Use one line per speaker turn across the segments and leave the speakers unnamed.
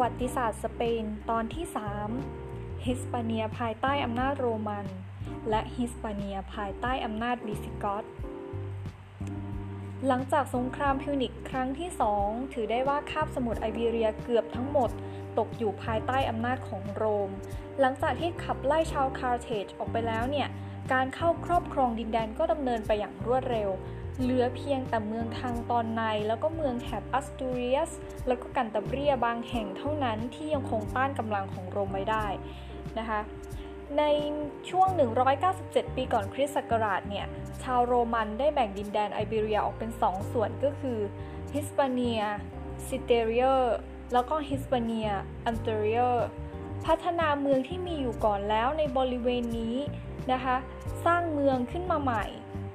วัติศาสตร์สเปนตอนที่ 3 ฮิสปาเนียภายใต้อำนาจโรมัน และฮิสปาเนียภายใต้อำนาจวิสิกอตหลังจากสงครามพิวนิกครั้งที่สองถือได้ว่าคาบสมุทรไอบีเรียเกือบทั้งหมด ตกอยู่ภายใต้อำนาจของโรม หลังจากที่ขับไล่ชาวคาร์เทจออกไปแล้วเนี่ย การเข้าครอบครองดินแดนก็ดำเนินไปอย่างรวดเร็ว เหลือเพียงแต่เมืองทางตอนใน แล้วก็เมืองแถบอัสตูเรียส แล้วก็กันตาเบรียบางแห่งเท่านั้นที่ยังคงต้านกำลังของโรมไว้ได้นะคะในช่วง 197 ปีก่อนคริสต์ศักราชเนี่ย ชาวโรมันได้แบ่งดินแดนไอบีเรียออกเป็น 2 ส่วนก็คือฮิสปาเนียซิเตริออร์แล้วก็ฮิสปาเนียอุลเตริออร์พัฒนาเมืองที่มีอยู่ก่อนแล้วในบริเวณนี้นะคะ สร้างเมืองขึ้นมาใหม่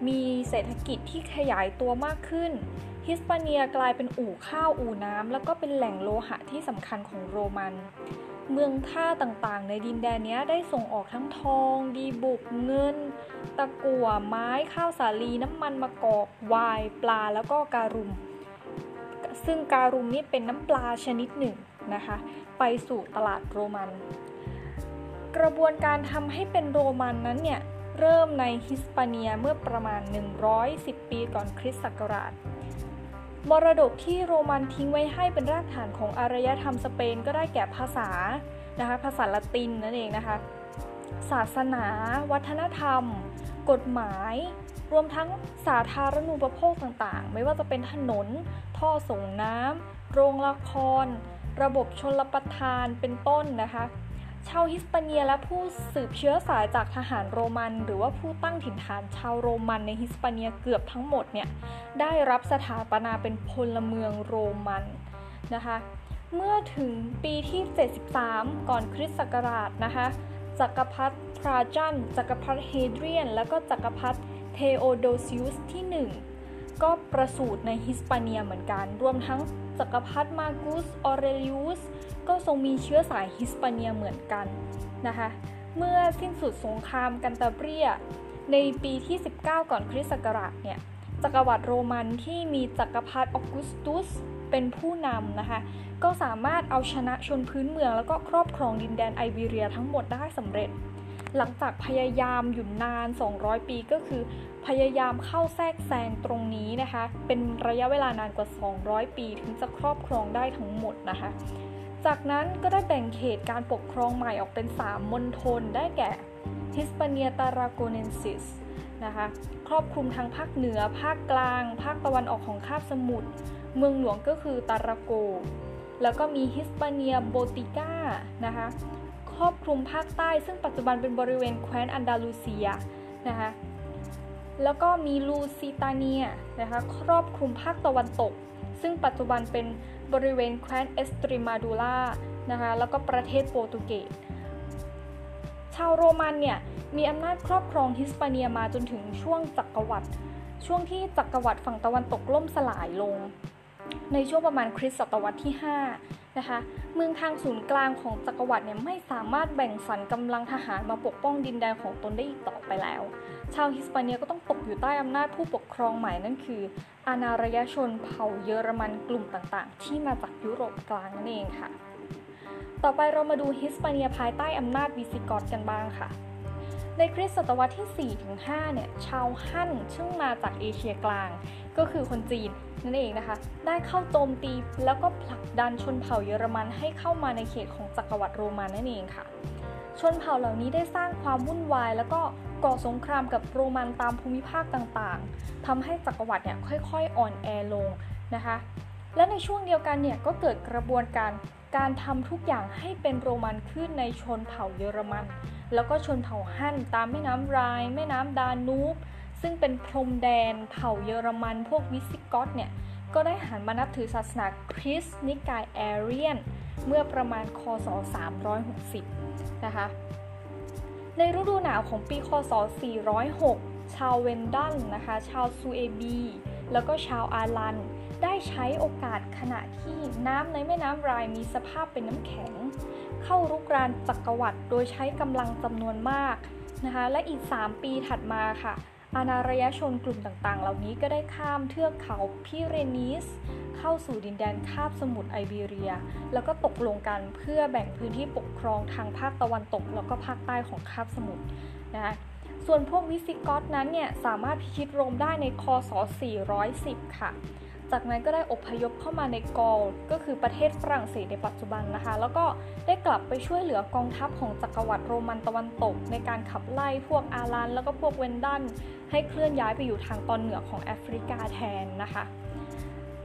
มีเศรษฐกิจที่ขยายตัวมากขึ้น ฮิสปาเนียกลายเป็นอู่ข้าวอู่น้ำ แล้วก็เป็นแหล่งโลหะที่สำคัญของโรมัน เมืองท่าต่างๆ ในดินแดนนี้ได้ส่งออกทั้งทอง ดีบุก เงิน ตะกั่ว ไม้ ข้าวสาลี น้ำมันมะกอกไวน์ปลา แล้วก็การุม ซึ่งการุมนี่เป็นน้ำปลาชนิดหนึ่งนะคะ ไปสู่ตลาดโรมัน กระบวนการทำให้เป็นโรมันนั้นเนี่ย เริ่มในฮิสปาเนียเมื่อประมาณ 110 ปีก่อนคริสต์ศักราช มรดกที่โรมันทิ้งไว้ให้เป็นรากฐานของอารยธรรมสเปนก็ได้แก่ภาษานะคะภาษาละตินนั่นเองนะคะ ศาสนา วัฒนธรรม กฎหมาย รวมทั้งสาธารณูปโภคต่างๆ ไม่ว่าจะเป็นถนน ท่อส่งน้ำโรงละคร ระบบชลประทานเป็นต้นนะคะ ชาวฮิสปาเนียและผู้สืบเชื้อสายจากทหารโรมัน หรือว่าผู้ตั้งถิ่นฐานชาวโรมันในฮิสปาเนียเกือบทั้งหมดเนี่ยได้รับสถาปนาเป็นพลเมืองโรมันนะคะเมื่อถึงปีที่ 73 ก่อนคริสต์ศักราชนะคะจักรพรรดิทราจันจักรพรรดิเฮเดรียน และก็จักรพรรดิเทโอโดซิอุสที่ 1 ก็ประสูติในฮิสปาเนียเหมือนกัน รวมทั้งจักรพรรดิมาร์กุสออเรลิอุส ก็ทรงมีเชื้อสายฮิสปาเนียเหมือนกันนะคะ เมื่อสิ้นสุดสงครามกันตาเบรีย ในปีที่ 19 ก่อนคริสต์ศักราชเนี่ยจักรวรรดิโรมันที่มีจักรพรรดิออกุสตุสเป็นผู้นำนะคะ ก็สามารถเอาชนะชนพื้นเมือง แล้วก็ครอบครองดินแดนไอเบเรียทั้งหมดได้สำเร็จ หลังจากพยายามอยู่นาน 200 ปีก็คือ พยายามเข้าแทรกแซงตรงนี้นะคะ เป็นระยะเวลานานกว่า 200 ปีถึงจะครอบครองได้ทั้งหมดนะคะ จากนั้นก็ได้แบ่งเขตการปกครองใหม่ออกเป็น 3 มณฑลได้แก่ฮิสปาเนียตาร์ราโกเนนซิสนะคะครอบคลุมทั้งภาคเหนือ ภาคกลาง ภาคตะวันออกของคาบสมุทรเมืองหลวงก็คือตาร์ราโก แล้วก็มีฮิสปาเนียไบติกานะคะครอบคลุมภาคใต้ซึ่งปัจจุบันเป็นบริเวณแคว้นอันดาลูเซียนะคะแล้วก็มีลูซิตาเนียนะคะครอบคลุมภาคตะวันตก ซึ่งปัจจุบันเป็น บริเวณแคว้นเอสเตรมาดูรานะคะแล้วก็ประเทศโปรตุเกสชาวโรมันเนี่ยมีอำนาจครอบครองฮิสปาเนียมาจนถึงช่วงจักรวรรดิช่วงที่จักรวรรดิฝั่งตะวันตกล่มสลายลง ในช่วงประมาณคริสต์ศตวรรษที่ 5 นะคะ เมืองทางศูนย์กลางของจักรวรรดิเนี่ยไม่สามารถแบ่งสรรกำลังทหารมาปกป้องดินแดนของตนได้อีกต่อไปแล้ว ชาวฮิสปาเนียก็ต้องตกอยู่ใต้อำนาจผู้ปกครองใหม่นั่นคือ อนารยชนเผ่าเยอรมันกลุ่มต่างๆ ที่มาจากยุโรปกลางนั่นเองค่ะ ต่อไปเรามาดูฮิสปาเนียภายใต้อำนาจวิสิกอตกันบ้างค่ะในคริสตศตวรรษที่ 4-5 เนี่ย ชาวฮั่นซึ่งมาจากเอเชียกลาง ก็คือคนจีน นั่นเองนะคะ ได้เข้าโจมตีแล้วก็ผลักดันชนเผ่าเยอรมันให้เข้ามาในเขตของจักรวรรดิโรมันนั่นเองค่ะ ชนเผ่าเหล่านี้ได้สร้างความวุ่นวาย แล้วก็ก่อสงครามกับโรมันตามภูมิภาคต่างๆทำให้จักรวรรดิเนี่ยค่อยๆ อ่อนแอลงนะคะ และในช่วงเดียวกันเนี่ยก็เกิดกระบวนการการทำทุกอย่างให้เป็นโรมันขึ้นในชนเผ่าเยอรมัน แล้วก็ชนเผ่าฮั่นตามแม่น้ำไรน์แม่น้ำดานูบ ซึ่งเป็นพรมแดนเผ่าเยอรมันพวกวิสิกอตเนี่ยก็ได้หันมานับถือศาสนาคริสต์นิกายแอเรียน เมื่อประมาณคศ 360 นะคะ ในฤดูหนาวของปีคศ 406 ชาวแวนดัลนะคะ ชาวซูเอบี แล้วก็ชาวอาลัน ได้ใช้โอกาสขณะที่น้ำในแม่น้ำไรน์มีสภาพเป็นน้ำแข็ง เข้ารุกรานจักรวรรดิโดยใช้กำลังจำนวนมากนะคะ และอีก 3 ปีถัดมาค่ะ อานารยชนกลุ่มต่างๆ เหล่านี้ก็ได้ข้ามเทือกเขาพิเรนีส เข้าสู่ดินแดนคาบสมุทรไอเบีเรีย แล้วก็ตกลงกันเพื่อแบ่งพื้นที่ปกครองทางภาคตะวันตก แล้วก็ภาคใต้ของคาบสมุทรนะคะส่วนพวกวิสิกอตนั้นเนี่ยสามารถพิชิตโรมได้ในคศ 410 ค่ะ จากนั้นก็ได้อพยพเข้ามาในกอลก็คือประเทศฝรั่งเศสในปัจจุบันนะคะ แล้วก็ได้กลับไปช่วยเหลือกองทัพของจักรวรรดิโรมันตะวันตก ในการขับไล่พวกอาลันแล้วก็พวกแวนดัลให้เคลื่อนย้ายไปอยู่ทางตอนเหนือของแอฟริกาแทนนะคะ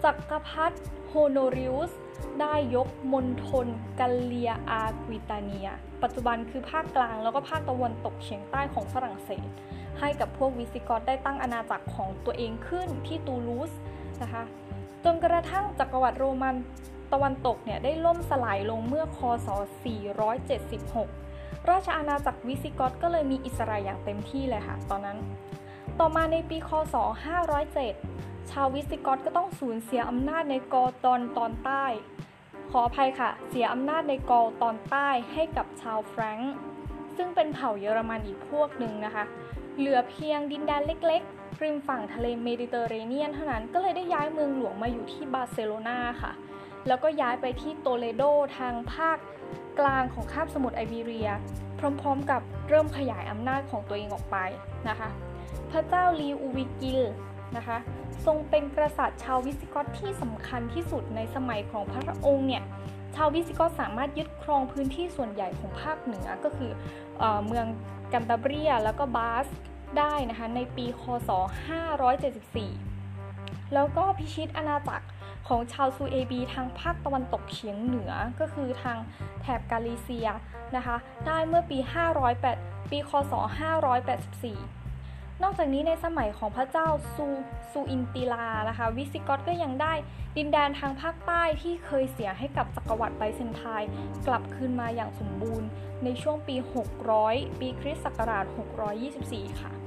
จักรพรรดิโฮโนริอุสได้ยกมณฑลกัลเลียอากวิตาเนีย ปัจจุบันคือภาคกลางแล้วก็ภาคตะวันตกเฉียงใต้ของฝรั่งเศส ให้กับพวกวิสิกอตได้ตั้งอาณาจักรของตัวเองขึ้นที่ตูลูส นะคะ จนกระทั่งจักรวรรดิโรมันตะวันตกเนี่ยได้ล่มสลายลงเมื่อคศ 476 ราชอาณาจักรวิสิกอตก็เลยมีอิสระอย่างเต็มที่เลยค่ะตอนนั้น ต่อมาในปีคศ 507 ชาววิสิกอตก็ต้องสูญเสียอำนาจในกอลตอนตอนใต้ ขออภัยค่ะ เสียอำนาจในกอลตอนใต้ให้กับชาวแฟรงก์ซึ่งเป็นเผ่าเยอรมันอีกพวกหนึ่งนะคะ เหลือเพียงดินแดนเล็กๆ ริมฝั่งทะเลเมดิเตอร์เรเนียนเท่านั้นก็เลยได้ย้ายเมืองหลวงมาอยู่ที่บาร์เซโลนาค่ะ แล้วก็ย้ายไปที่โตเลโดทางภาคกลางของคาบสมุทรไอเบีเรีย พร้อมๆกับเริ่มขยายอำนาจของตัวเองออกไปนะคะ พระเจ้าลีอูวิกิลด์นะคะทรงเป็นกษัตริย์ชาววิสิกอตที่สำคัญที่สุดในสมัยของพระองค์เนี่ยชาววิสิกอตสามารถยึดครองพื้นที่ส่วนใหญ่ของภาคเหนือก็คือเอเมืองกันตาเบรียแล้วก็บาสก์ ได้นะคะในปีคศ 574 แล้วก็พิชิตอาณาจักรของชาวซูเอบีทางภาคตะวันตกเฉียงเหนือก็คือทางแถบกาลิเซียนะคะได้เมื่อปี 508 ปี คศ 584 นอกจากนี้ในสมัยของพระเจ้าซูซูอินติลานะคะวิสิกอตก็ยังได้ดินแดนทางภาคใต้ที่เคยเสียให้กับจักรวรรดิไบเซนไทน์กลับคืนมาอย่างสมบูรณ์ในช่วงปี 600 ปีคริสต์ศักราช 624 ค่ะ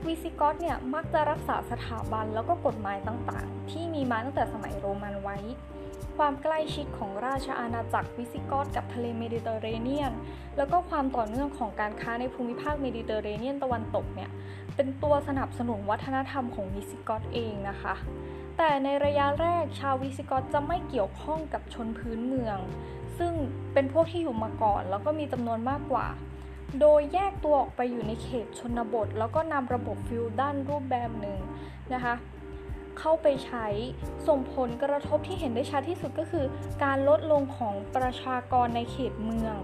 พวกวิสิกอตเนี่ยมักจะรักษาสถาบันแล้วก็กฎหมายต่างๆ ที่มีมาตั้งแต่สมัยโรมันไว้ ความใกล้ชิดของราชอาณาจักรวิสิกอตกับทะเลเมดิเตอร์เรเนียน แล้วก็ความต่อเนื่องของการค้าในภูมิภาคเมดิเตอร์เรเนียนตะวันตกเนี่ยเป็นตัวสนับสนุนวัฒนธรรมของวิสิกอตเองนะคะ แต่ในระยะแรกชาววิสิกอตจะไม่เกี่ยวข้องกับชนพื้นเมือง ซึ่งเป็นพวกที่อยู่มาก่อน แล้วก็มีจำนวนมากกว่า โดยแยกตัวออกไปอยู่ในเขตชนบท แล้วก็นำระบบฟิวดันรูปแบบหนึ่งนะคะเข้าไปใช้ส่งผลกระทบที่เห็นได้ชัดที่สุดก็คือ การลดลงของประชากรในเขตเมือง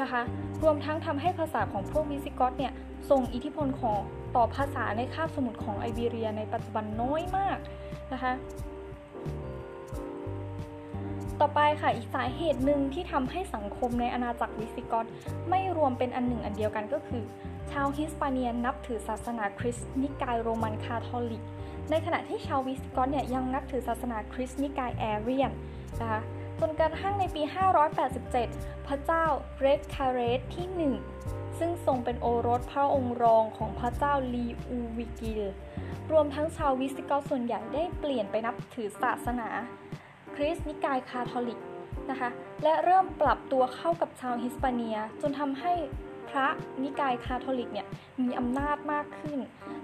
นะคะรวมทั้งทำให้ภาษาของพวกวิสิกอตเนี่ยส่งอิทธิพลของต่อภาษาในคาบสมุทรของไอเบีเรียในปัจจุบันน้อยมากนะคะ ต่อไปค่ะอีกสาเหตุหนึ่งที่ทำให้สังคมในอาณาจักรวิสิกอตไม่รวมเป็นอันหนึ่งอันเดียวกันก็คือ ชาวฮิสปาเนียนับถือศาสนาคริสต์นิกายโรมันคาทอลิก ในขณะที่ชาววิสิกอตเนี่ยยังนับถือศาสนาคริสต์นิกายแอเรียนนะคะจนกระทั่งในปี 587 พระเจ้าเรกคาเรดที่ 1 ซึ่งทรงเป็นโอรสพระองค์รองของพระเจ้าลีอูวิกิลด์ รวมทั้งชาววิสิกอตส่วนใหญ่ได้เปลี่ยนไปนับถือศาสนา คริสต์นิกายคาทอลิกนะคะ และเริ่มปรับตัวเข้ากับชาวฮิสปาเนีย จนทำให้พระนิกายคาทอลิกเนี่ยมีอำนาจมากขึ้น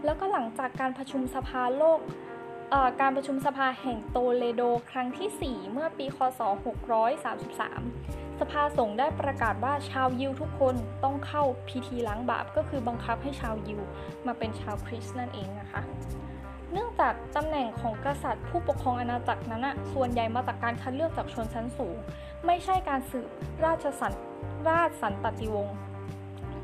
แล้วก็หลังจากการประชุมสภาโลกการประชุมสภาแห่งโตเลโดครั้งที่ 4 เมื่อปีคศ 633 สภาสงฆ์ได้ประกาศว่าชาวยิวทุกคนต้องเข้าพิธีล้างบาป ก็คือบังคับให้ชาวยิวมาเป็นชาวคริสต์นั่นเองนะคะ นื่องจากตำแหน่งของกษัตริย์ ผู้ปกครองอาณาจักรนั้นอะส่วนใหญ่มาจากการคัดเลือกจากชนชั้นสูง ไม่ใช่การสืบราชสันราชสันตติวงศ์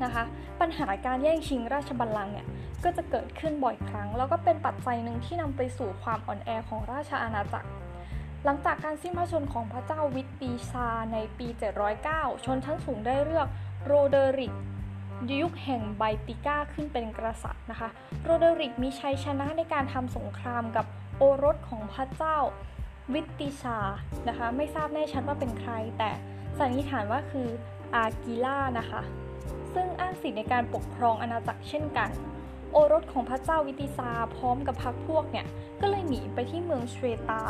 นะคะปัญหาการแย่งชิงราชบัลลังก์เนี่ยก็จะเกิดขึ้นบ่อยครั้ง แล้วก็เป็นปัจจัยหนึ่งที่นำไปสู่ความอ่อนแอของราชอาณาจักร หลังจากการสิ้นพระชนของพระเจ้าวิตปีชาในปี 709 ชนชั้นสูงได้เลือกโรเดริก ยุคแห่งไบติก้าขึ้นเป็นกษัตริย์นะคะ โรเดริกมีชัยชนะในการทำสงครามกับโอรสของพระเจ้าวิตติชานะคะ ไม่ทราบแน่ชัดว่าเป็นใคร แต่สันนิษฐานว่าคืออากิล่านะคะ ซึ่งอ้างสิทธิในการปกครองอาณาจักรเช่นกัน โอรสของพระเจ้าวิติซาพร้อมกับพรรคพวกเนี่ย ก็เลยหนีไปที่เมืองเชตา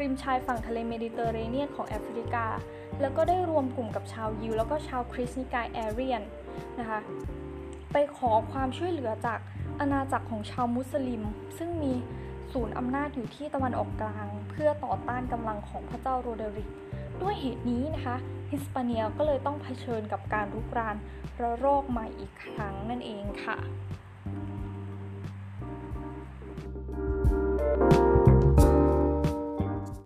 ริมชายฝั่งทะเลเมดิเตอร์เรเนียนของแอฟริกา แล้วก็ได้รวมกลุ่มกับชาวยิวแล้วก็ชาวคริสต์นิกายแอเรียน นะคะ ไปขอความช่วยเหลือจากอาณาจักรของชาวมุสลิม ซึ่งมีศูนย์อำนาจอยู่ที่ตะวันออกกลาง เพื่อต่อต้านกำลังของพระเจ้าโรเดริก ด้วยเหตุนี้นะคะฮิสปาเนียก็เลยต้องเผชิญกับการรุกรานระลอกใหม่อีกครั้งนั่นเองค่ะ